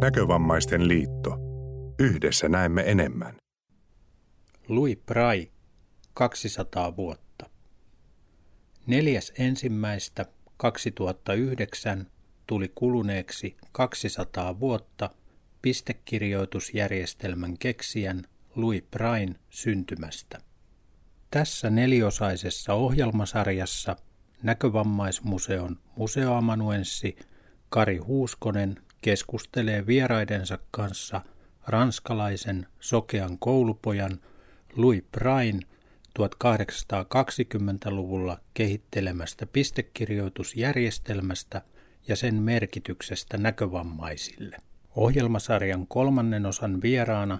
Näkövammaisten liitto. Yhdessä näemme enemmän. Louis Prai, 200 vuotta. Neljäs ensimmäistä 2009 tuli kuluneeksi 200 vuotta pistekirjoitusjärjestelmän keksijän Louis Prain syntymästä. Tässä neliosaisessa ohjelmasarjassa Näkövammaismuseon museoamanuenssi Kari Huuskonen keskustelee vieraidensa kanssa ranskalaisen sokean koulupojan Louis Prain 1820-luvulla kehittelemästä pistekirjoitusjärjestelmästä ja sen merkityksestä näkövammaisille. Ohjelmasarjan kolmannen osan vieraana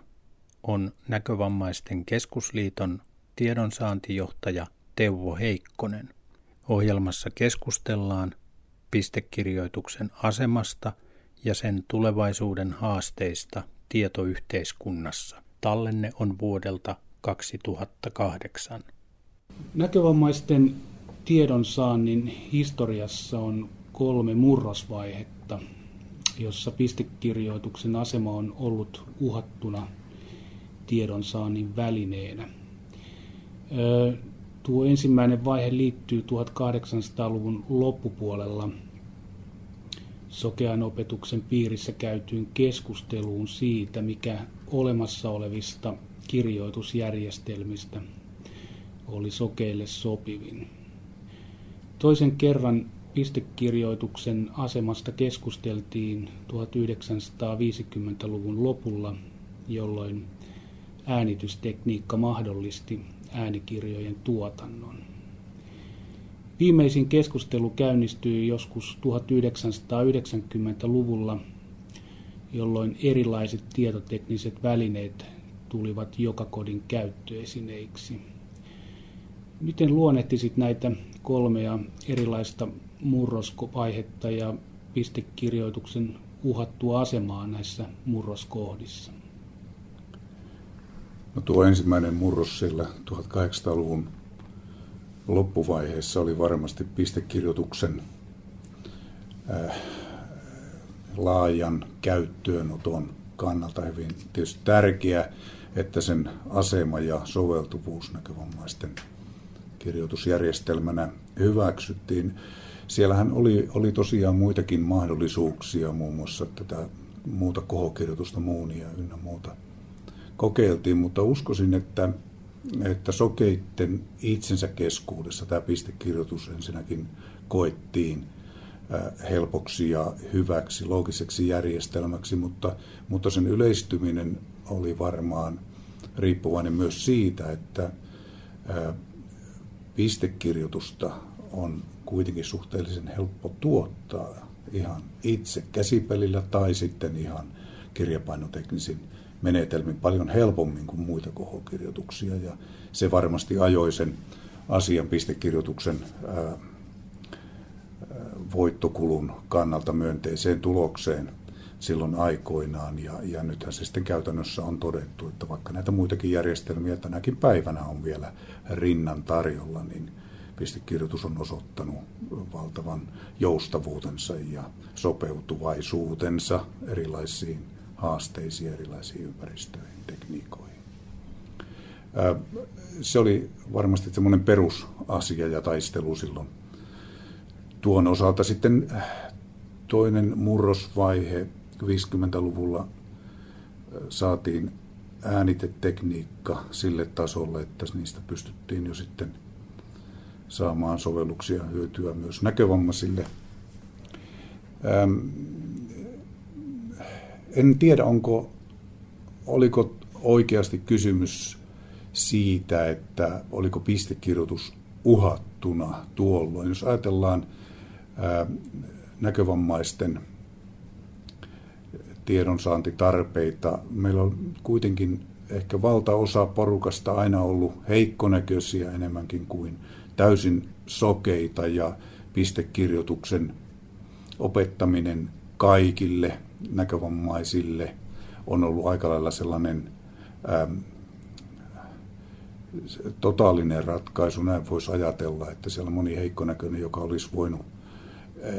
on Näkövammaisten keskusliiton tiedonsaantijohtaja Teuvo Heikkonen. Ohjelmassa keskustellaan pistekirjoituksen asemasta ja sen tulevaisuuden haasteista tietoyhteiskunnassa. Tallenne on vuodelta 2008. Näkövammaisten tiedonsaannin historiassa on kolme murrosvaihetta, jossa pistekirjoituksen asema on ollut uhattuna tiedonsaannin välineenä. Tuo ensimmäinen vaihe liittyy 1800-luvun loppupuolella sokean opetuksen piirissä käytyyn keskusteluun siitä, mikä olemassa olevista kirjoitusjärjestelmistä oli sokeille sopivin. Toisen kerran pistekirjoituksen asemasta keskusteltiin 1950-luvun lopulla, jolloin äänitystekniikka mahdollisti äänikirjojen tuotannon. Viimeisin keskustelu käynnistyi joskus 1990-luvulla, jolloin erilaiset tietotekniset välineet tulivat joka kodin käyttöesineiksi. Miten luonnehtisit näitä kolmea erilaista murrosvaihetta ja pistekirjoituksen uhattua asemaa näissä murroskohdissa? No tuo ensimmäinen murros siellä 1800-luvun loppuvaiheessa oli varmasti pistekirjoituksen äh, laajan käyttöönoton kannalta hyvin tietysti tärkeä, että sen asema ja soveltuvuus näkövammaisten kirjoitusjärjestelmänä hyväksyttiin. Siellähän oli, oli tosiaan muitakin mahdollisuuksia, muun muassa tätä muuta kohokirjoitusta, muunia ynnä muuta kokeiltiin, mutta uskoisin, että, että sokeitten itsensä keskuudessa tämä pistekirjoitus ensinnäkin koettiin helpoksi ja hyväksi, loogiseksi järjestelmäksi, mutta, mutta sen yleistyminen oli varmaan riippuvainen myös siitä, että pistekirjoitusta on kuitenkin suhteellisen helppo tuottaa ihan itse käsipelillä tai sitten ihan kirjapainoteknisin menetelmin paljon helpommin kuin muita kohokirjoituksia. Ja se varmasti ajoi sen asian pistekirjoituksen ää, voittokulun kannalta myönteiseen tulokseen silloin aikoinaan. Ja, ja nythän se sitten käytännössä on todettu, että vaikka näitä muitakin järjestelmiä tänäkin päivänä on vielä rinnan tarjolla, niin pistekirjoitus on osoittanut valtavan joustavuutensa ja sopeutuvaisuutensa erilaisiin haasteisiin, erilaisiin ympäristöihin, tekniikoihin. Se oli varmasti semmoinen perusasia ja taistelu silloin. Tuon osalta sitten toinen murrosvaihe 50-luvulla saatiin äänitetekniikka sille tasolle, että niistä pystyttiin jo sitten saamaan sovelluksia hyötyä myös näkövammaisille. En tiedä, onko, oliko oikeasti kysymys siitä, että oliko pistekirjoitus uhattuna tuolloin. Jos ajatellaan ää, näkövammaisten tiedonsaantitarpeita, meillä on kuitenkin ehkä valtaosa porukasta aina ollut heikkonäköisiä enemmänkin kuin täysin sokeita ja pistekirjoituksen opettaminen kaikille näkövammaisille on ollut aika lailla sellainen ähm, totaalinen ratkaisu. Näin voisi ajatella, että siellä on moni heikkonäköinen, joka olisi voinut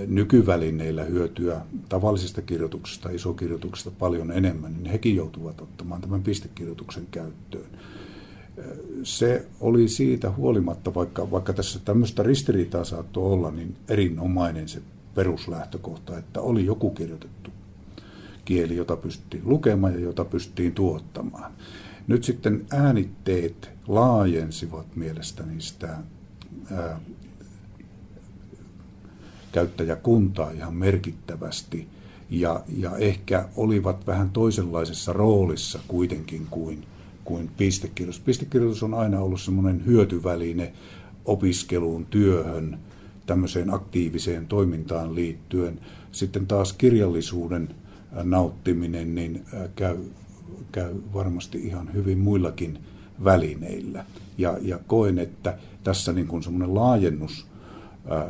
nykyvälineillä hyötyä tavallisesta kirjoituksesta, isokirjoituksesta paljon enemmän, niin hekin joutuvat ottamaan tämän pistekirjoituksen käyttöön. Se oli siitä huolimatta, vaikka, vaikka tässä tämmöistä ristiriitaa saattoi olla, niin erinomainen se peruslähtökohta, että oli joku kirjoitettu kieli, jota pystyttiin lukemaan ja jota pystyttiin tuottamaan. Nyt sitten äänitteet laajensivat mielestäni sitä ää, käyttäjäkuntaa ihan merkittävästi ja, ja ehkä olivat vähän toisenlaisessa roolissa kuitenkin kuin, kuin pistekirjoitus. Pistekirjoitus on aina ollut semmoinen hyötyväline opiskeluun, työhön, tämmöiseen aktiiviseen toimintaan liittyen. Sitten taas kirjallisuuden nauttiminen niin käy, käy varmasti ihan hyvin muillakin välineillä. Ja, ja koen, että tässä niin kuin semmoinen laajennus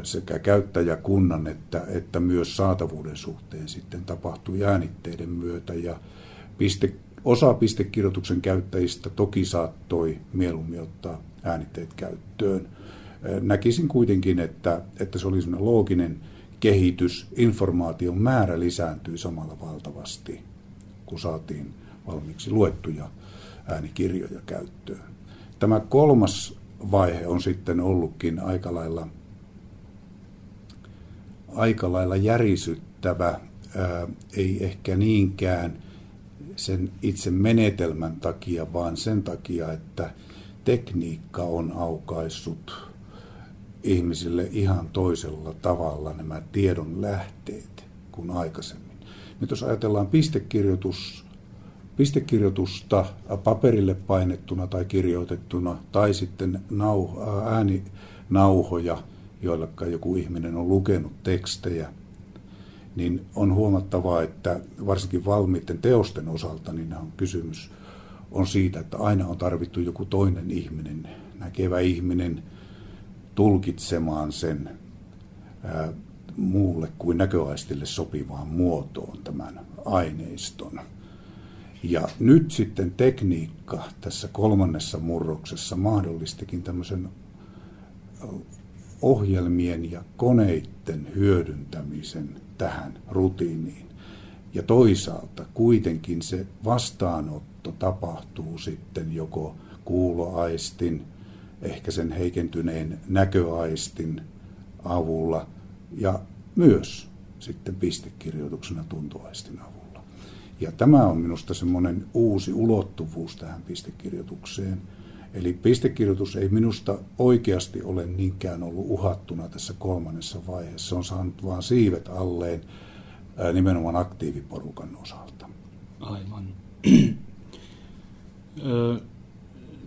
sekä käyttäjäkunnan että, että myös saatavuuden suhteen sitten tapahtui äänitteiden myötä ja piste, osa pistekirjoituksen käyttäjistä toki saattoi mieluummin ottaa äänitteet käyttöön. Näkisin kuitenkin, että, että se oli looginen kehitys, informaation määrä lisääntyi samalla valtavasti, kun saatiin valmiiksi luettuja äänikirjoja käyttöön. Tämä kolmas vaihe on sitten ollutkin aika lailla – aika lailla järisyttävä, ää, ei ehkä niinkään sen itse menetelmän takia, vaan sen takia, että tekniikka on aukaissut ihmisille ihan toisella tavalla nämä tiedon lähteet kuin aikaisemmin. Nyt jos ajatellaan pistekirjoitus, pistekirjoitusta paperille painettuna tai kirjoitettuna tai sitten nau, ääninauhoja, joilla joku ihminen on lukenut tekstejä, niin on huomattavaa, että varsinkin valmiiden teosten osalta niin on kysymys on siitä, että aina on tarvittu joku toinen ihminen, näkevä ihminen, tulkitsemaan sen ää, muulle kuin näköaistille sopivaan muotoon tämän aineiston. Ja nyt sitten tekniikka tässä kolmannessa murroksessa mahdollistikin tämmöisen ohjelmien ja koneiden hyödyntämisen tähän rutiiniin. Ja toisaalta kuitenkin se vastaanotto tapahtuu sitten joko kuuloaistin, ehkä sen heikentyneen näköaistin avulla ja myös sitten pistekirjoituksena tuntoaistin avulla. Ja tämä on minusta semmoinen uusi ulottuvuus tähän pistekirjoitukseen – Eli pistekirjoitus ei minusta oikeasti ole niinkään ollut uhattuna tässä kolmannessa vaiheessa. Se on saanut vain siivet alleen nimenomaan aktiiviporukan osalta. Aivan.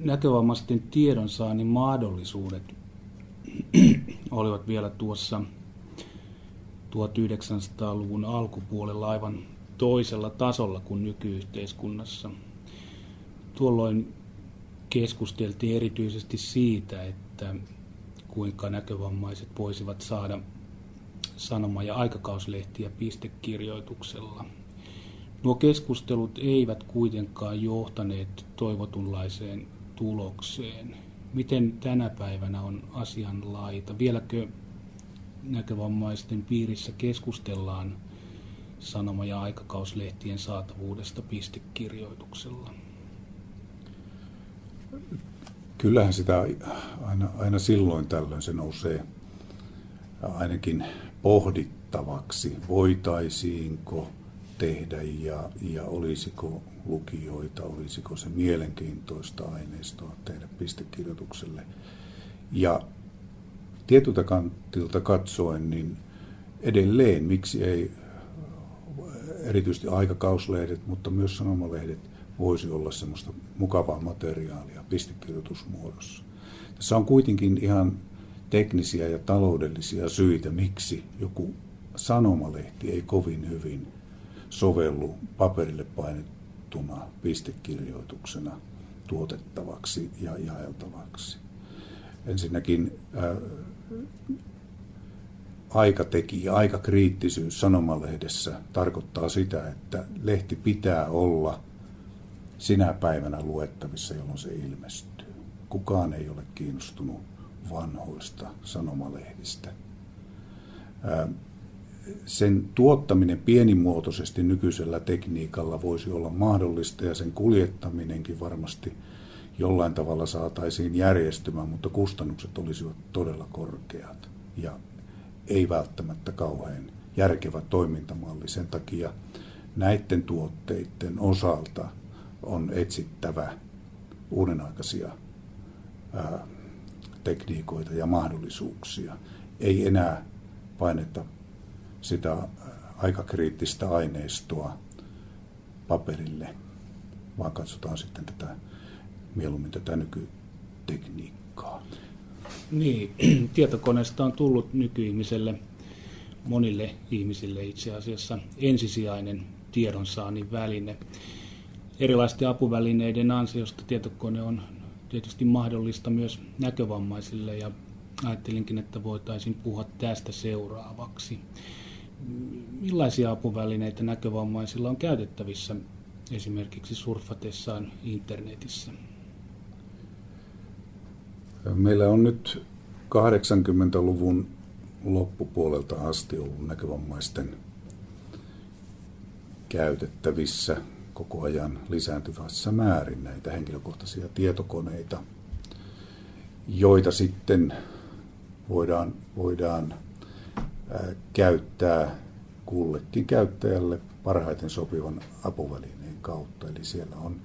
Näkövammaisten tiedonsaannin mahdollisuudet olivat vielä tuossa 1900-luvun alkupuolella aivan toisella tasolla kuin nykyyhteiskunnassa. Tuolloin keskusteltiin erityisesti siitä, että kuinka näkövammaiset voisivat saada sanoma- ja aikakauslehtiä pistekirjoituksella. Nuo keskustelut eivät kuitenkaan johtaneet toivotunlaiseen tulokseen. Miten tänä päivänä on asianlaita? Vieläkö näkövammaisten piirissä keskustellaan sanoma- ja aikakauslehtien saatavuudesta pistekirjoituksella? Kyllähän sitä aina, aina silloin tällöin se nousee ainakin pohdittavaksi, voitaisiinko tehdä ja, ja olisiko lukijoita, olisiko se mielenkiintoista aineistoa tehdä pistekirjoitukselle. Ja tietyltä kantilta katsoen, niin edelleen, miksi ei erityisesti aikakauslehdet, mutta myös sanomalehdet voisi olla semmoista mukavaa materiaalia pistekirjoitusmuodossa. Tässä on kuitenkin ihan teknisiä ja taloudellisia syitä, miksi joku sanomalehti ei kovin hyvin sovellu paperille painettuna pistekirjoituksena tuotettavaksi ja jaeltavaksi. Ensinnäkin ää, aikatekijä, aikakriittisyys sanomalehdessä tarkoittaa sitä, että lehti pitää olla – sinä päivänä luettavissa, jolloin se ilmestyy. Kukaan ei ole kiinnostunut vanhoista sanomalehdistä. Sen tuottaminen pienimuotoisesti nykyisellä tekniikalla voisi olla mahdollista ja sen kuljettaminenkin varmasti jollain tavalla saataisiin järjestymään, mutta kustannukset olisivat todella korkeat ja ei välttämättä kauhean järkevä toimintamalli. Sen takia näiden tuotteiden osalta on etsittävä uudenaikaisia ää, tekniikoita ja mahdollisuuksia. Ei enää paineta sitä aikakriittistä aineistoa paperille, vaan katsotaan sitten tätä mieluummin tätä nykytekniikkaa. Niin, tietokoneesta on tullut nykyihmiselle, monille ihmisille itse asiassa ensisijainen tiedonsaannin väline. Erilaisten apuvälineiden ansiosta tietokone on tietysti mahdollista myös näkövammaisille ja ajattelinkin, että voitaisiin puhua tästä seuraavaksi. Millaisia apuvälineitä näkövammaisilla on käytettävissä esimerkiksi surfatessaan internetissä? Meillä on nyt 80-luvun loppupuolelta asti ollut näkövammaisten käytettävissä koko ajan lisääntyvässä määrin näitä henkilökohtaisia tietokoneita, joita sitten voidaan, voidaan käyttää kullekin käyttäjälle parhaiten sopivan apuvälineen kautta. Eli siellä on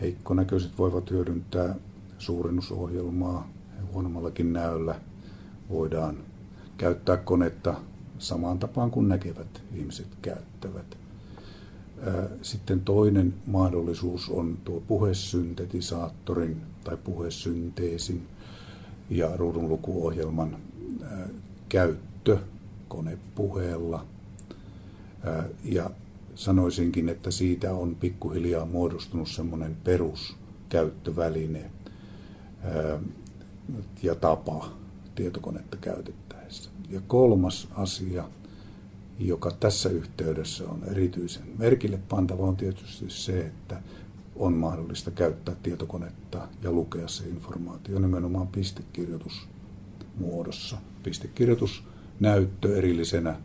heikkonäköiset voivat hyödyntää suurennusohjelmaa huonommallakin näöllä. Voidaan käyttää konetta samaan tapaan kuin näkevät ihmiset käyttävät. Sitten toinen mahdollisuus on tuo puhesyntetisaattorin tai puhesynteesin ja ruudunlukuohjelman käyttö konepuheella. Ja sanoisinkin, että siitä on pikkuhiljaa muodostunut semmoinen peruskäyttöväline ja tapa tietokonetta käytettäessä. Ja kolmas asia, joka tässä yhteydessä on erityisen merkille pantava, on tietysti se, että on mahdollista käyttää tietokonetta ja lukea se informaatio nimenomaan pistekirjoitusmuodossa. Pistekirjoitusnäyttö erillisenä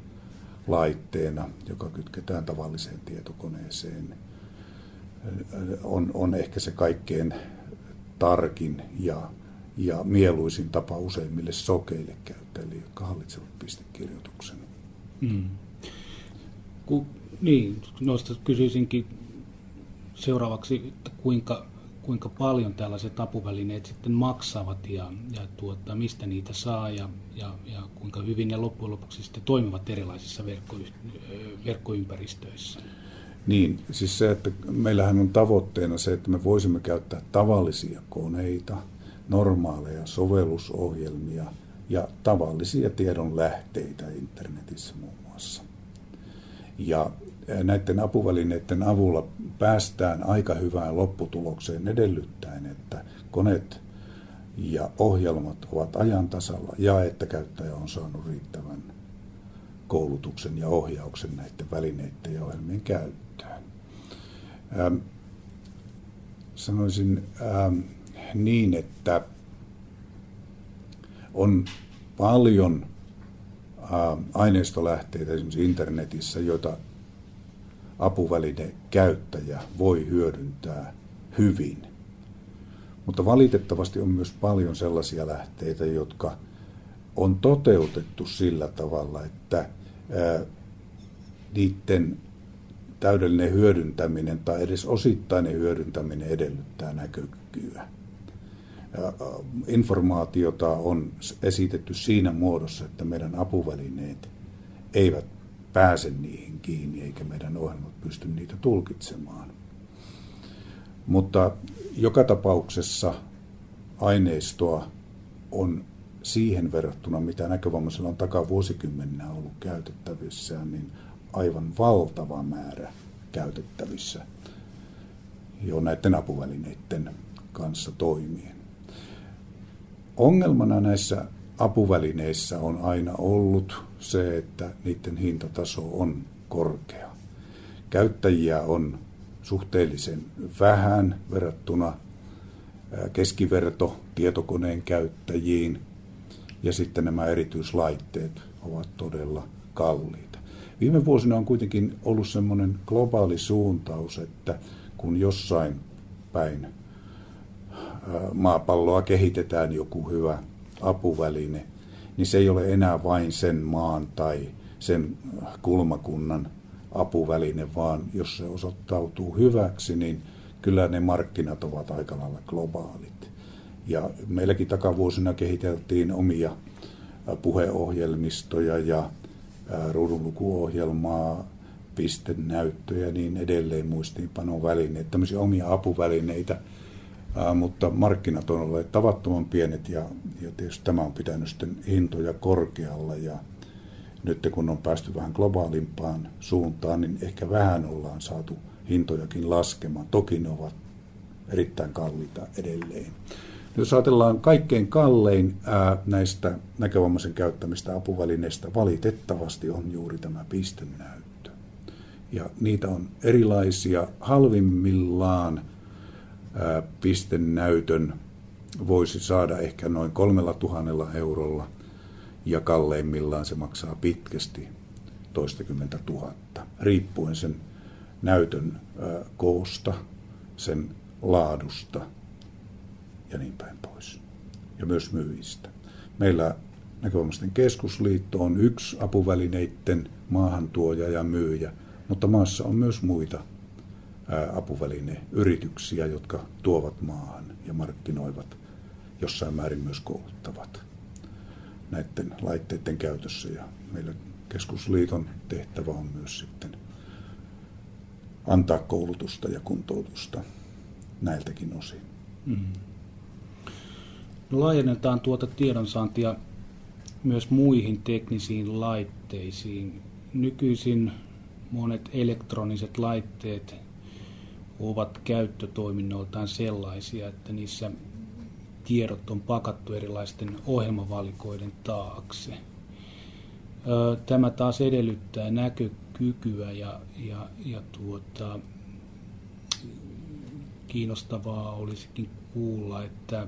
laitteena, joka kytketään tavalliseen tietokoneeseen, on, on ehkä se kaikkein tarkin ja, ja mieluisin tapa useimmille sokeille käyttäjille, jotka hallitsevat pistekirjoituksen. Mm. Ku, niin, noista kysyisinkin seuraavaksi, että kuinka, kuinka paljon tällaiset apuvälineet sitten maksavat ja, ja tuota, mistä niitä saa ja, ja, ja kuinka hyvin ne loppujen lopuksi sitten toimivat erilaisissa verkko, verkkoympäristöissä. Niin, siis se, että meillähän on tavoitteena se, että me voisimme käyttää tavallisia koneita, normaaleja sovellusohjelmia ja tavallisia tiedonlähteitä internetissä muun muassa. Ja näiden apuvälineiden avulla päästään aika hyvään lopputulokseen edellyttäen, että koneet ja ohjelmat ovat ajan tasalla ja että käyttäjä on saanut riittävän koulutuksen ja ohjauksen näiden välineiden ja ohjelmien käyttöön. Ähm, sanoisin ähm, niin, että on paljon äh, aineistolähteitä esimerkiksi internetissä, joita apuväline käyttäjä voi hyödyntää hyvin. Mutta valitettavasti on myös paljon sellaisia lähteitä, jotka on toteutettu sillä tavalla, että niiden täydellinen hyödyntäminen tai edes osittainen hyödyntäminen edellyttää näkökykyä. Informaatiota on esitetty siinä muodossa, että meidän apuvälineet eivät pääse niihin kiinni, eikä meidän ohjelmat pysty niitä tulkitsemaan. Mutta joka tapauksessa aineistoa on siihen verrattuna, mitä näkövammaisilla on takavuosikymmeninä ollut käytettävissään, niin aivan valtava määrä käytettävissä jo näiden apuvälineiden kanssa toimien. Ongelmana näissä apuvälineissä on aina ollut se, että niiden hintataso on korkea. Käyttäjiä on suhteellisen vähän verrattuna keskiverto tietokoneen käyttäjiin ja sitten nämä erityislaitteet ovat todella kalliita. Viime vuosina on kuitenkin ollut semmoinen globaali suuntaus, että kun jossain päin maapalloa kehitetään joku hyvä apuväline, niin se ei ole enää vain sen maan tai sen kulmakunnan apuväline, vaan jos se osoittautuu hyväksi, niin kyllä ne markkinat ovat aika lailla globaalit. Ja meilläkin takavuosina kehiteltiin omia puheohjelmistoja ja ruudunlukuohjelmaa, pistenäyttöjä ja niin edelleen, muistiinpanovälineitä, tämmöisiä omia apuvälineitä, mutta markkinat on olleet tavattoman pienet ja, ja tietysti tämä on pitänyt sitten hintoja korkealla ja nyt kun on päästy vähän globaalimpaan suuntaan, niin ehkä vähän ollaan saatu hintojakin laskemaan. Toki ne ovat erittäin kalliita edelleen. Jos ajatellaan kaikkein kallein ää, näistä näkövammaisen käyttämistä apuvälineistä, valitettavasti on juuri tämä pistennäyttö. Ja niitä on erilaisia. Halvimmillaan ää, pistennäytön voisi saada ehkä noin kolmella tuhannella eurolla ja kalleimmillaan se maksaa pitkästi toistakymmentä tuhatta, riippuen sen näytön koosta, sen laadusta – ja niin päin pois. Ja myös myyjistä. Meillä Näkövammaisten keskusliitto on yksi apuvälineiden maahantuoja ja myyjä, mutta maassa on myös muita apuvälineyrityksiä, jotka tuovat maahan ja markkinoivat, jossain määrin myös kouluttavat näiden laitteiden käytössä. Ja meillä keskusliiton tehtävä on myös sitten antaa koulutusta ja kuntoutusta näiltäkin osin. Mm. No laajennetaan tuota tiedonsaantia myös muihin teknisiin laitteisiin. Nykyisin monet elektroniset laitteet ovat käyttötoiminnoltaan sellaisia, että niissä tiedot on pakattu erilaisten ohjelmavalikoiden taakse. Tämä taas edellyttää näkökykyä ja, ja, ja tuota, kiinnostavaa olisikin kuulla, että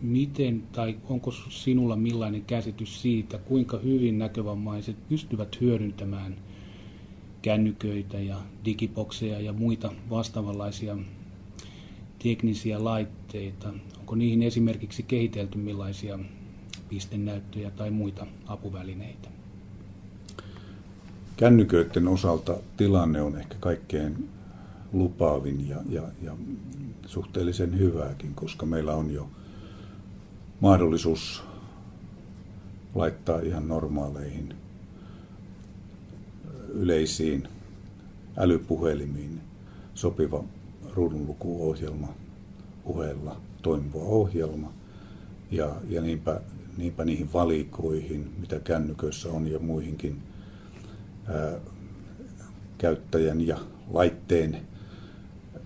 miten tai onko sinulla millainen käsitys siitä, kuinka hyvin näkövammaiset pystyvät hyödyntämään kännyköitä ja digibokseja ja muita vastaavanlaisia teknisiä laitteita? Onko niihin esimerkiksi kehitelty millaisia pistennäyttöjä tai muita apuvälineitä? Kännyköiden osalta tilanne on ehkä kaikkein lupaavin ja, ja, ja suhteellisen hyvääkin, koska meillä on jo – mahdollisuus laittaa ihan normaaleihin yleisiin älypuhelimiin sopiva ruudunlukuohjelma, puheella toimiva ohjelma. Ja, ja niinpä, niinpä niihin valikoihin, mitä kännyköissä on ja muihinkin ää, käyttäjän ja laitteen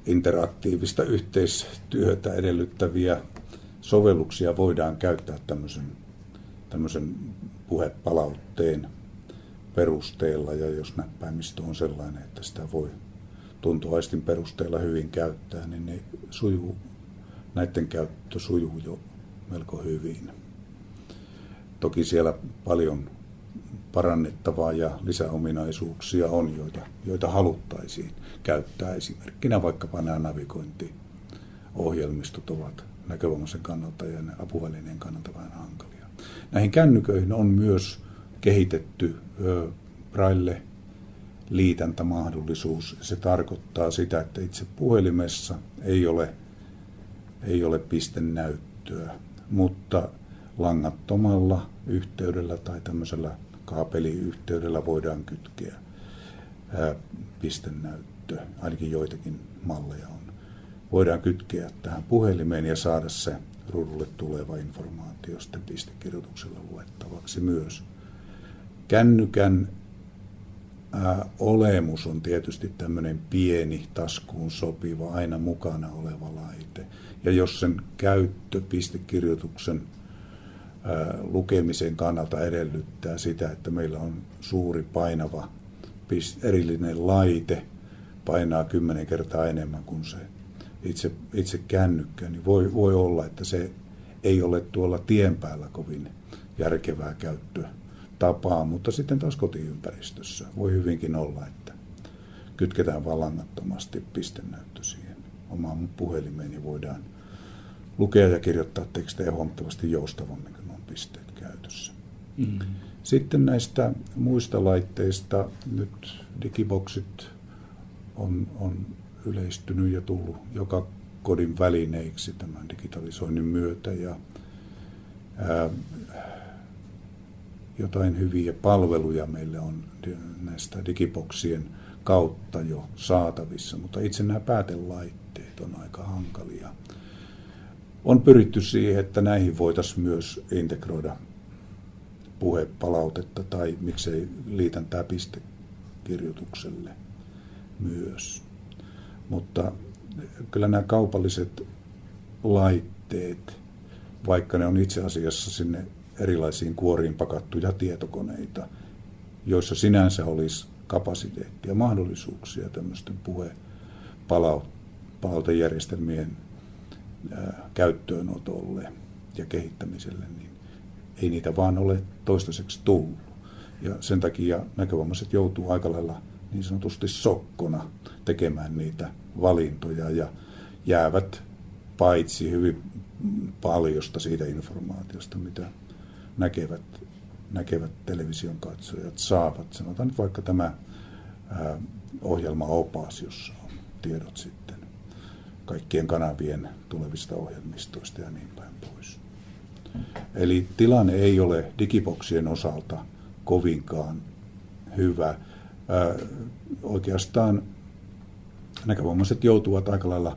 interaktiivista yhteistyötä edellyttäviä sovelluksia voidaan käyttää tämmöisen, tämmöisen puhepalautteen perusteella ja jos näppäimistö on sellainen, että sitä voi tuntoaistin perusteella hyvin käyttää, niin ne sujuu, näiden käyttö sujuu jo melko hyvin. Toki siellä paljon parannettavaa ja lisäominaisuuksia on, joita, joita haluttaisiin käyttää. Esimerkkinä vaikkapa nämä navigointiohjelmistot ovat näkövammaisen kannalta ja apuvälineen kannalta vähän hankalia. Näihin kännyköihin on myös kehitetty braille liitäntämahdollisuus. Se tarkoittaa sitä, että itse puhelimessa ei ole, ei ole pistennäyttöä, mutta langattomalla yhteydellä tai tämmöisellä kaapeliyhteydellä voidaan kytkeä pistennäyttö. Ainakin joitakin malleja on voidaan kytkeä tähän puhelimeen ja saada se ruudulle tuleva informaatio sitten pistekirjoituksella luettavaksi myös. Kännykän ää, olemus on tietysti tämmöinen pieni, taskuun sopiva, aina mukana oleva laite. Ja jos sen käyttö pistekirjoituksen ää, lukemisen kannalta edellyttää sitä, että meillä on suuri painava erillinen laite, painaa kymmenen kertaa enemmän kuin se itse, itse kännykkä, niin voi, voi olla, että se ei ole tuolla tien päällä kovin järkevää käyttöä tapaa, mutta sitten taas kotiympäristössä voi hyvinkin olla, että kytketään vallangattomasti pistenäyttö siihen omaan puhelimeen ja voidaan lukea ja kirjoittaa tekstejä huomattavasti joustavammin, kun on pisteet käytössä. Mm. Sitten näistä muista laitteista, nyt digiboksit on, on yleistynyt ja tullut joka kodin välineiksi tämän digitalisoinnin myötä ja ää, jotain hyviä palveluja meille on näistä digiboksien kautta jo saatavissa, mutta itse nämä päätelaitteet on aika hankalia. On pyritty siihen, että näihin voitaisiin myös integroida puhepalautetta tai miksei liitäntää pistekirjoitukselle myös. Mutta kyllä nämä kaupalliset laitteet, vaikka ne on itse asiassa sinne erilaisiin kuoriin pakattuja tietokoneita, joissa sinänsä olisi kapasiteettia, mahdollisuuksia tämmöisten puhepalautejärjestelmien käyttöönotolle ja kehittämiselle, niin ei niitä vaan ole toistaiseksi tullut. Ja sen takia näkövammaiset joutuu aika lailla niin sanotusti sokkona tekemään niitä valintoja ja jäävät paitsi hyvin paljosta siitä informaatiosta, mitä näkevät, näkevät television katsojat saavat. Sanotaan nyt vaikka tämä ää, ohjelma Opas, jossa on tiedot sitten kaikkien kanavien tulevista ohjelmistoista ja niin päin pois. Eli tilanne ei ole digiboksien osalta kovinkaan hyvä. Oikeastaan näkövammaiset joutuvat aika lailla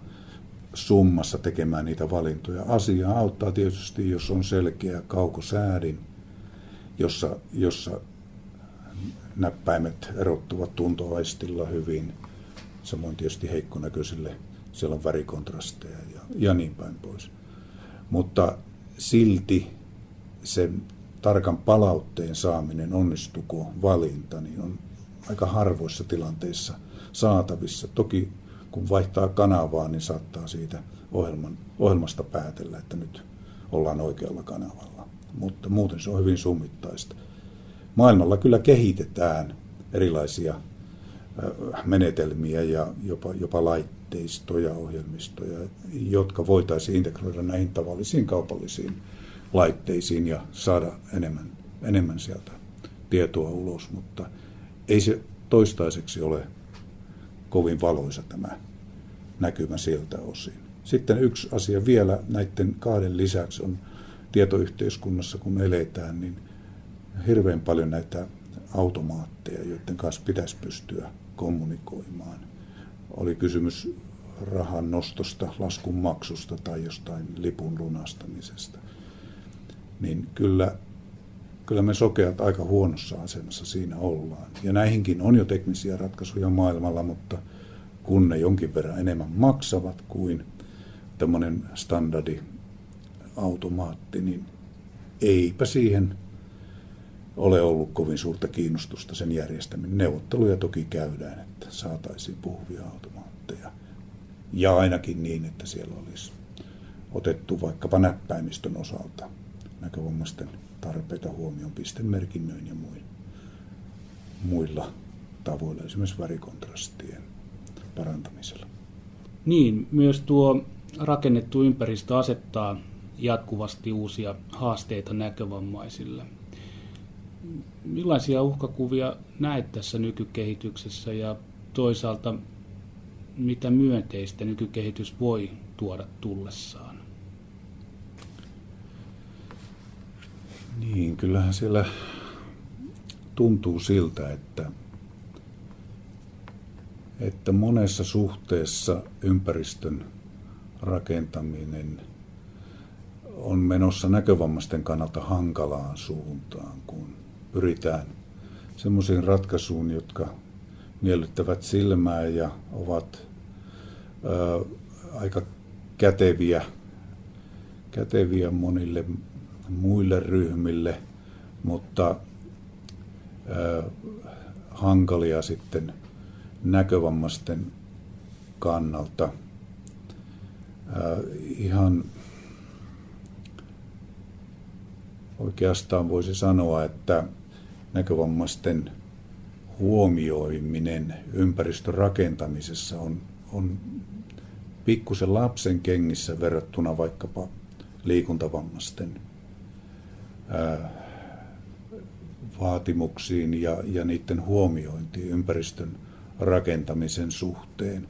summassa tekemään niitä valintoja. Asiaa auttaa tietysti, jos on selkeä kaukosäädin, jossa, jossa näppäimet erottuvat tuntoaistilla hyvin. Samoin tietysti heikkonäköisille siellä on värikontrasteja ja, ja niin päin pois. Mutta silti se tarkan palautteen saaminen, onnistuko valinta, niin on aika harvoissa tilanteissa saatavissa. Toki kun vaihtaa kanavaa, niin saattaa siitä ohjelman, ohjelmasta päätellä, että nyt ollaan oikealla kanavalla. Mutta muuten se on hyvin summittaista. Maailmalla kyllä kehitetään erilaisia menetelmiä ja jopa, jopa laitteistoja, ohjelmistoja, jotka voitaisiin integroida näihin tavallisiin kaupallisiin laitteisiin ja saada enemmän, enemmän sieltä tietoa ulos, mutta ei se toistaiseksi ole kovin valoisa tämä näkymä siltä osin. Sitten yksi asia vielä näiden kahden lisäksi on tietoyhteiskunnassa, kun eletään, niin hirveän paljon näitä automaatteja, joiden kanssa pitäisi pystyä kommunikoimaan. Oli kysymys rahan nostosta, laskun maksusta tai jostain lipun lunastamisesta. Niin kyllä, kyllä me sokeat aika huonossa asemassa siinä ollaan. Ja näihinkin on jo teknisiä ratkaisuja maailmalla, mutta kun ne jonkin verran enemmän maksavat kuin tämmöinen standardi automaatti, niin eipä siihen ole ollut kovin suurta kiinnostusta sen järjestäminen. Neuvotteluja toki käydään, että saataisiin puhuvia automaatteja. Ja ainakin niin, että siellä olisi otettu vaikkapa näppäimistön osalta näkövammaisten tarpeita huomioon pistemerkinnöin ja muilla tavoilla, esimerkiksi värikontrastien parantamisella. Niin, myös tuo rakennettu ympäristö asettaa jatkuvasti uusia haasteita näkövammaisille. Millaisia uhkakuvia näet tässä nykykehityksessä ja toisaalta mitä myönteistä nykykehitys voi tuoda tullessaan? Niin, kyllähän siellä tuntuu siltä, että, että monessa suhteessa ympäristön rakentaminen on menossa näkövammaisten kannalta hankalaan suuntaan, kun pyritään semmoisiin ratkaisuun, jotka miellyttävät silmää ja ovat ö, aika käteviä, käteviä monille muille ryhmille, mutta ö, hankalia sitten näkövammaisten kannalta. Ö, ihan oikeastaan voisi sanoa, että näkövammaisten huomioiminen ympäristön rakentamisessa on, on pikkusen lapsen kengissä verrattuna vaikkapa liikuntavammaisten vaatimuksiin ja, ja niiden huomiointiin ympäristön rakentamisen suhteen.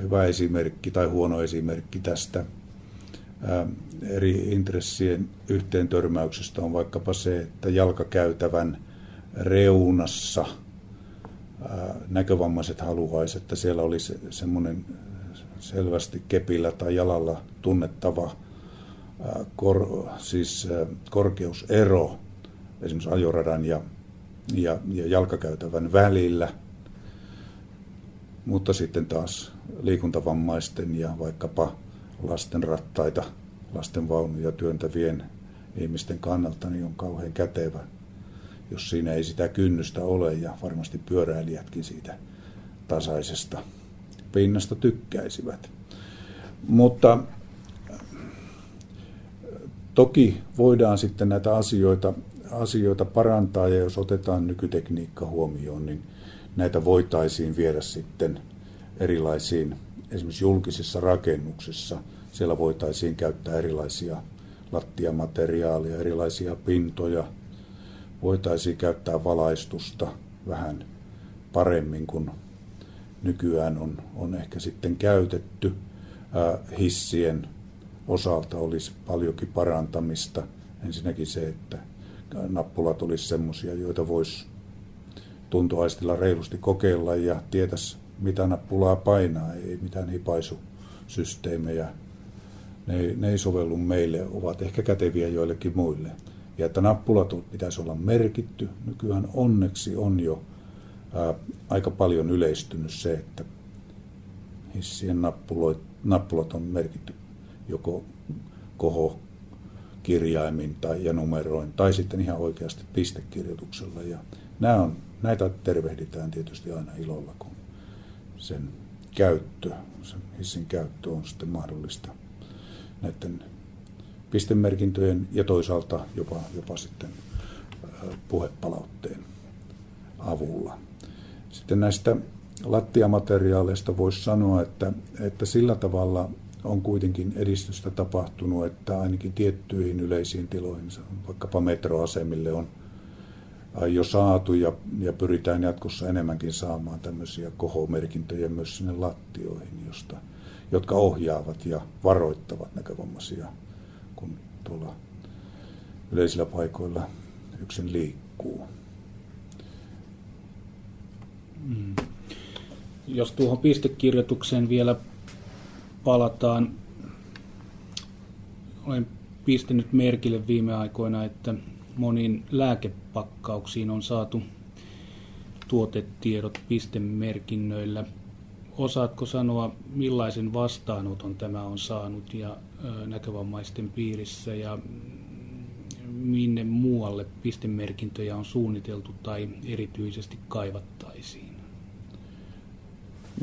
Hyvä esimerkki tai huono esimerkki tästä eri intressien yhteen törmäyksestä on vaikkapa se, että jalkakäytävän reunassa näkövammaiset haluaisivat, että siellä olisi semmoinen selvästi kepillä tai jalalla tunnettava kor, siis korkeusero esimerkiksi ajoradan ja, ja, ja jalkakäytävän välillä. Mutta sitten taas liikuntavammaisten ja vaikkapa lasten rattaita, lasten vaunuja työntävien ihmisten kannalta niin on kauhean kätevä, jos siinä ei sitä kynnystä ole ja varmasti pyöräilijätkin siitä tasaisesta pinnasta tykkäisivät. Mutta toki voidaan sitten näitä asioita, asioita parantaa ja jos otetaan nykytekniikka huomioon, niin näitä voitaisiin viedä sitten erilaisiin esimerkiksi julkisissa rakennuksissa. Siellä voitaisiin käyttää erilaisia lattiamateriaaleja, erilaisia pintoja. Voitaisiin käyttää valaistusta vähän paremmin kuin nykyään on, on ehkä sitten käytetty. hissien osalta olisi paljonkin parantamista. Ensinnäkin se, että nappulat olisi semmoisia, joita voisi tuntoaistilla reilusti kokeilla ja tietäisi, mitä nappulaa painaa, ei mitään hipaisusysteemejä. Ne, ne ei sovellu meille, ovat ehkä käteviä joillekin muille. Ja että nappulat pitäisi olla merkitty. Nykyään onneksi on jo ää, aika paljon yleistynyt se, että hissien nappuloit, nappulat on merkitty joko koho kirjaimin tai, ja numeroin, tai sitten ihan oikeasti pistekirjoituksella. Ja nämä on, näitä tervehditään tietysti aina ilolla, kun sen käyttö, sen hissin käyttö on sitten mahdollista näiden pistemerkintöjen ja toisaalta jopa, jopa sitten puhepalautteen avulla. Sitten näistä lattiamateriaaleista voisi sanoa, että, että sillä tavalla on kuitenkin edistystä tapahtunut, että ainakin tiettyihin yleisiin tiloihin, vaikkapa metroasemille on jo saatu ja, ja pyritään jatkossa enemmänkin saamaan tämmöisiä kohomerkintöjä myös sinne lattioihin, josta, jotka ohjaavat ja varoittavat näkövammaisia, kun tuolla yleisillä paikoilla yksin liikkuu. Mm. Jos tuohon pistekirjoitukseen vielä palataan, olen pistänyt merkille viime aikoina, että moniin lääkepakkauksiin on saatu tuotetiedot pistemerkinnöillä. Osaatko sanoa, millaisen vastaanoton tämä on saanut ja näkövammaisten piirissä ja minne muualle pistemerkintöjä on suunniteltu tai erityisesti kaivattaisiin?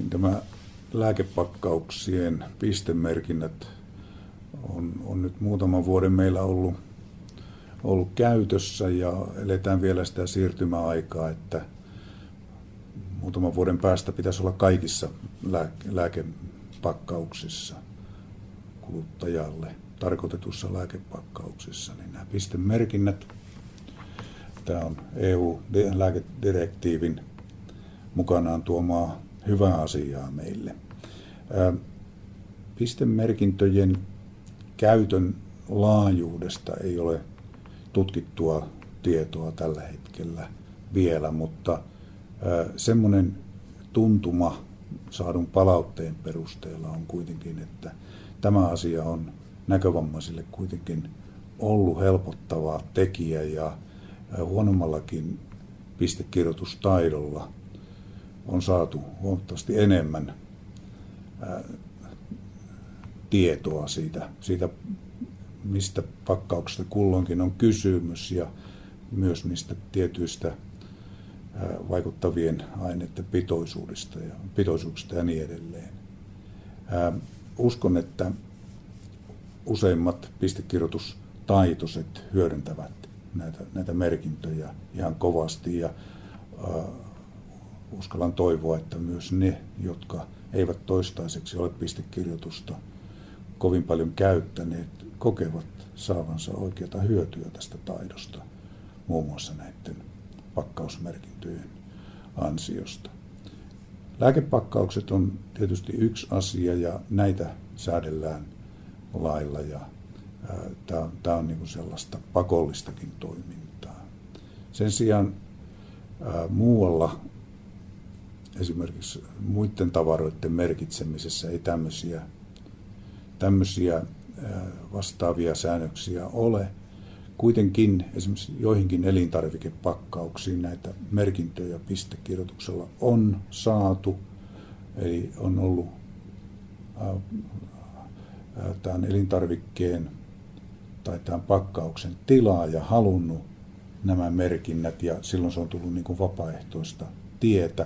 Tämä lääkepakkauksien pistemerkinnät on, on nyt muutaman vuoden meillä ollut, ollut käytössä ja eletään vielä sitä siirtymäaikaa, että muutaman vuoden päästä pitäisi olla kaikissa lääke, lääkepakkauksissa kuluttajalle tarkoitetussa lääkepakkauksissa, niin nämä pistemerkinnät, tämä on EU-lääkedirektiivin mukanaan tuomaa hyvää asiaa meille. Pistemerkintöjen käytön laajuudesta ei ole tutkittua tietoa tällä hetkellä vielä, mutta semmoinen tuntuma saadun palautteen perusteella on kuitenkin, että tämä asia on näkövammaisille kuitenkin ollut helpottava tekijä ja huonommallakin pistekirjoitustaidolla on saatu huomattavasti enemmän tietoa siitä, siitä, mistä pakkauksesta kulloinkin on kysymys ja myös niistä tietyistä vaikuttavien aineiden pitoisuudesta ja, pitoisuuksista ja niin edelleen. Uskon, että useimmat pistekirjoitustaitoiset hyödyntävät näitä, näitä merkintöjä ihan kovasti ja uskallan toivoa, että myös ne, jotka eivät toistaiseksi ole pistekirjoitusta kovin paljon käyttäneet, kokevat saavansa oikeata hyötyä tästä taidosta, muun muassa näiden pakkausmerkintöjen ansiosta. Lääkepakkaukset on tietysti yksi asia ja näitä säädellään lailla ja tämä on niin sellaista pakollistakin toimintaa. Sen sijaan ää, muualla esimerkiksi muiden tavaroiden merkitsemisessä ei tämmöisiä, tämmöisiä vastaavia säännöksiä ole. Kuitenkin esimerkiksi joihinkin elintarvikepakkauksiin näitä merkintöjä pistekirjoituksella on saatu. Eli on ollut tämän elintarvikkeen tai tämän pakkauksen tilaa ja halunnut nämä merkinnät ja silloin se on tullut niin kuin vapaaehtoista tietä.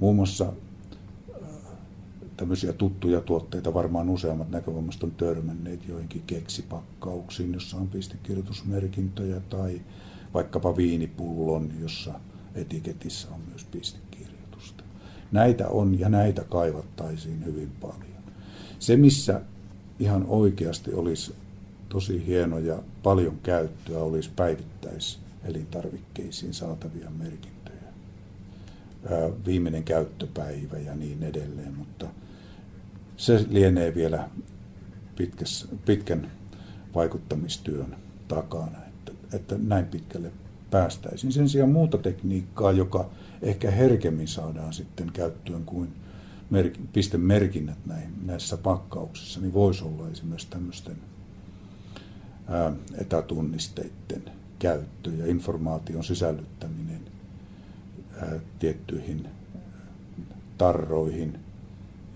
Muun muassa äh, tämmöisiä tuttuja tuotteita varmaan useammat näkökulmasta on törmänneet joihinkin keksipakkauksiin, jossa on pistekirjoitusmerkintöjä tai vaikkapa viinipullon, jossa etiketissä on myös pistekirjoitusta. Näitä on ja näitä kaivattaisiin hyvin paljon. Se, missä ihan oikeasti olisi tosi hieno ja paljon käyttöä olisi päivittäis elintarvikkeisiin saatavia merkintöjä. Viimeinen käyttöpäivä ja niin edelleen, mutta se lienee vielä pitkäs, pitkän vaikuttamistyön takana, että, että näin pitkälle päästäisiin. Sen sijaan muuta tekniikkaa, joka ehkä herkemmin saadaan sitten käyttöön kuin pistemerkinnät näin, näissä pakkauksissa, niin voisi olla esimerkiksi tämmöisten etätunnisteiden käyttö ja informaation sisällyttäminen tiettyihin tarroihin,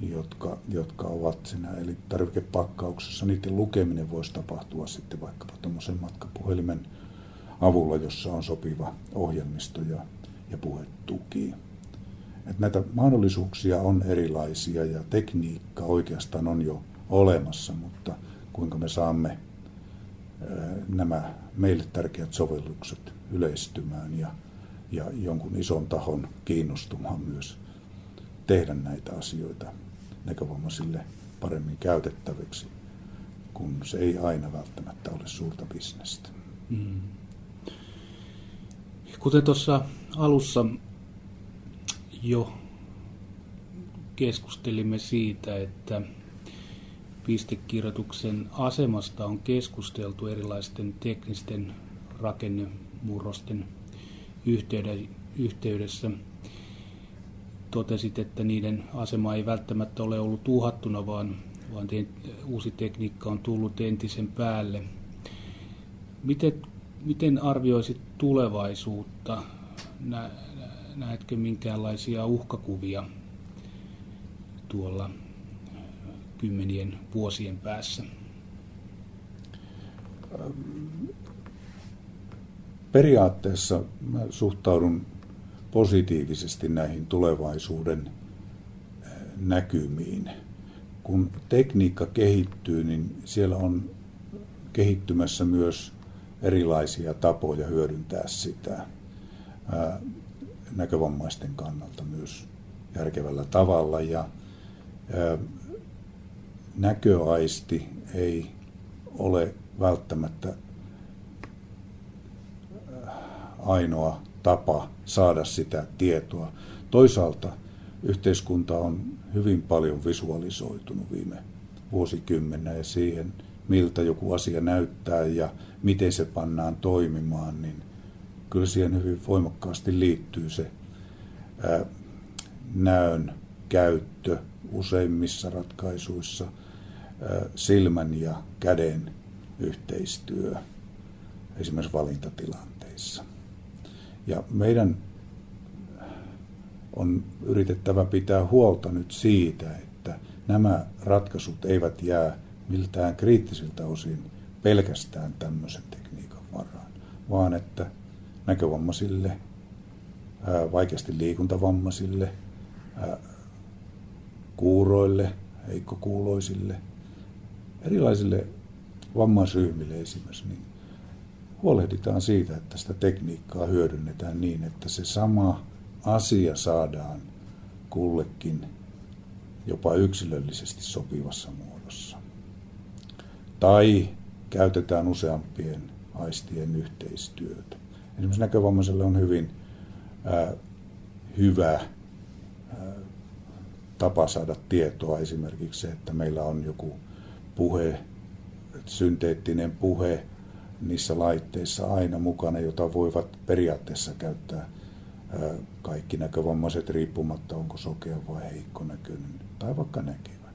jotka, jotka ovat siinä eli tarvikepakkauksessa. Niiden lukeminen voisi tapahtua sitten vaikkapa tuommoisen matkapuhelimen avulla, jossa on sopiva ohjelmisto ja, ja puhetuki. Et näitä mahdollisuuksia on erilaisia ja tekniikka oikeastaan on jo olemassa, mutta kuinka me saamme nämä meille tärkeät sovellukset yleistymään ja, ja jonkun ison tahon kiinnostumaan myös tehdä näitä asioita näkövammaisille paremmin käytettäviksi, kun se ei aina välttämättä ole suurta bisnestä. Mm. Kuten tuossa alussa jo keskustelimme siitä, että pistekirjoituksen asemasta on keskusteltu erilaisten teknisten rakennemurrosten yhteydessä. Totesit, että niiden asema ei välttämättä ole ollut uhattuna, vaan, vaan uusi tekniikka on tullut entisen päälle. Miten, miten arvioisit tulevaisuutta? Näetkö minkäänlaisia uhkakuvia tuolla kymmenien vuosien päässä? Periaatteessa mä suhtaudun positiivisesti näihin tulevaisuuden eh, näkymiin. Kun tekniikka kehittyy, niin siellä on kehittymässä myös erilaisia tapoja hyödyntää sitä näkövammaisten kannalta myös järkevällä tavalla. Ja näköaisti ei ole välttämättä ainoa tapa saada sitä tietoa. Toisaalta yhteiskunta on hyvin paljon visualisoitunut viime vuosikymmenä ja siihen, miltä joku asia näyttää ja miten se pannaan toimimaan, niin kyllä siihen hyvin voimakkaasti liittyy se ää, näön käyttö useimmissa ratkaisuissa – silmän ja käden yhteistyö esimerkiksi valintatilanteissa. Ja meidän on yritettävä pitää huolta nyt siitä, että nämä ratkaisut eivät jää miltään kriittisiltä osin pelkästään tämmöisen tekniikan varaan, vaan että näkövammaisille, vaikeasti liikuntavammaisille, kuuroille, heikkokuuloisille – erilaisille vammaisryhmille esimerkiksi, niin huolehditaan siitä, että sitä tekniikkaa hyödynnetään niin, että se sama asia saadaan kullekin jopa yksilöllisesti sopivassa muodossa. Tai käytetään useampien aistien yhteistyötä. Esimerkiksi näkövammaiselle on hyvin ää, hyvä ää, tapa saada tietoa esimerkiksi se, että meillä on joku puhe, synteettinen puhe niissä laitteissa aina mukana, jota voivat periaatteessa käyttää kaikki näkövammaiset riippumatta, onko sokea vai heikko näköinen tai vaikka näkevä.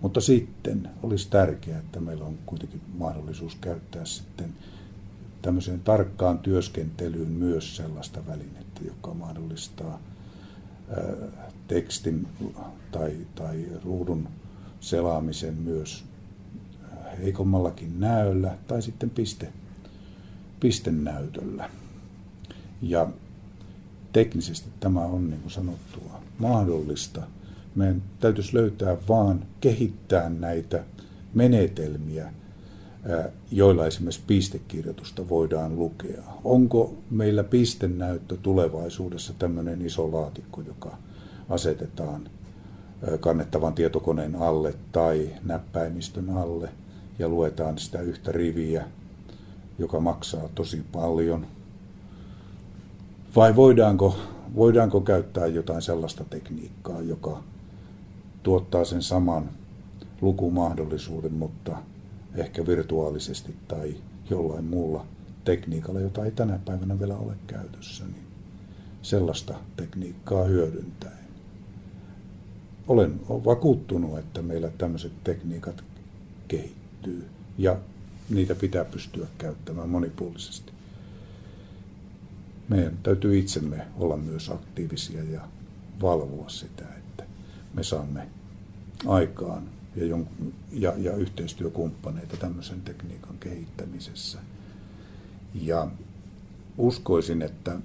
Mutta sitten olisi tärkeää, että meillä on kuitenkin mahdollisuus käyttää sitten tämmöiseen tarkkaan työskentelyyn myös sellaista välinettä, joka mahdollistaa tekstin tai, tai ruudun selaamisen myös heikommallakin näöllä tai sitten piste, pistenäytöllä. Ja teknisesti tämä on, niin kuin sanottua, mahdollista. Meidän täytyisi löytää vaan kehittää näitä menetelmiä, joilla esimerkiksi pistekirjoitusta voidaan lukea. Onko meillä pistenäyttö tulevaisuudessa tämmöinen iso laatikko, joka asetetaan kannettavan tietokoneen alle tai näppäimistön alle ja luetaan sitä yhtä riviä, joka maksaa tosi paljon. Vai voidaanko, voidaanko käyttää jotain sellaista tekniikkaa, joka tuottaa sen saman lukumahdollisuuden, mutta ehkä virtuaalisesti tai jollain muulla tekniikalla, jota ei tänä päivänä vielä ole käytössä, niin sellaista tekniikkaa hyödyntäen. Olen vakuuttunut, että meillä tämmöiset tekniikat kehittyy ja niitä pitää pystyä käyttämään monipuolisesti. Meidän täytyy itsemme olla myös aktiivisia ja valvoa sitä, että me saamme aikaan ja, jonkun, ja, ja yhteistyökumppaneita tämmöisen tekniikan kehittämisessä. Ja uskoisin, että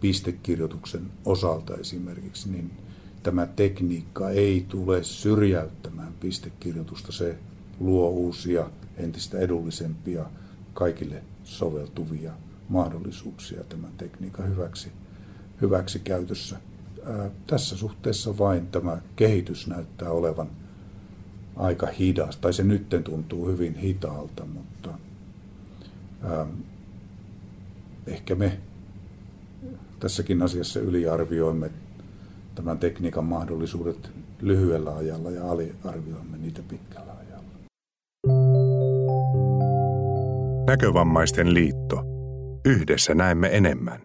pistekirjoituksen osalta esimerkiksi, niin tämä tekniikka ei tule syrjäyttämään pistekirjoitusta. Se luo uusia, entistä edullisempia, kaikille soveltuvia mahdollisuuksia tämän tekniikan hyväksi, hyväksi käytössä tässä suhteessa vain tämä kehitys näyttää olevan aika hidas, tai se nytten tuntuu hyvin hitaalta, mutta ää, ehkä me tässäkin asiassa yliarvioimme tämän tekniikan mahdollisuudet lyhyellä ajalla ja aliarvioimme niitä pitkällä ajalla. Näkövammaisten liitto. Yhdessä näemme enemmän.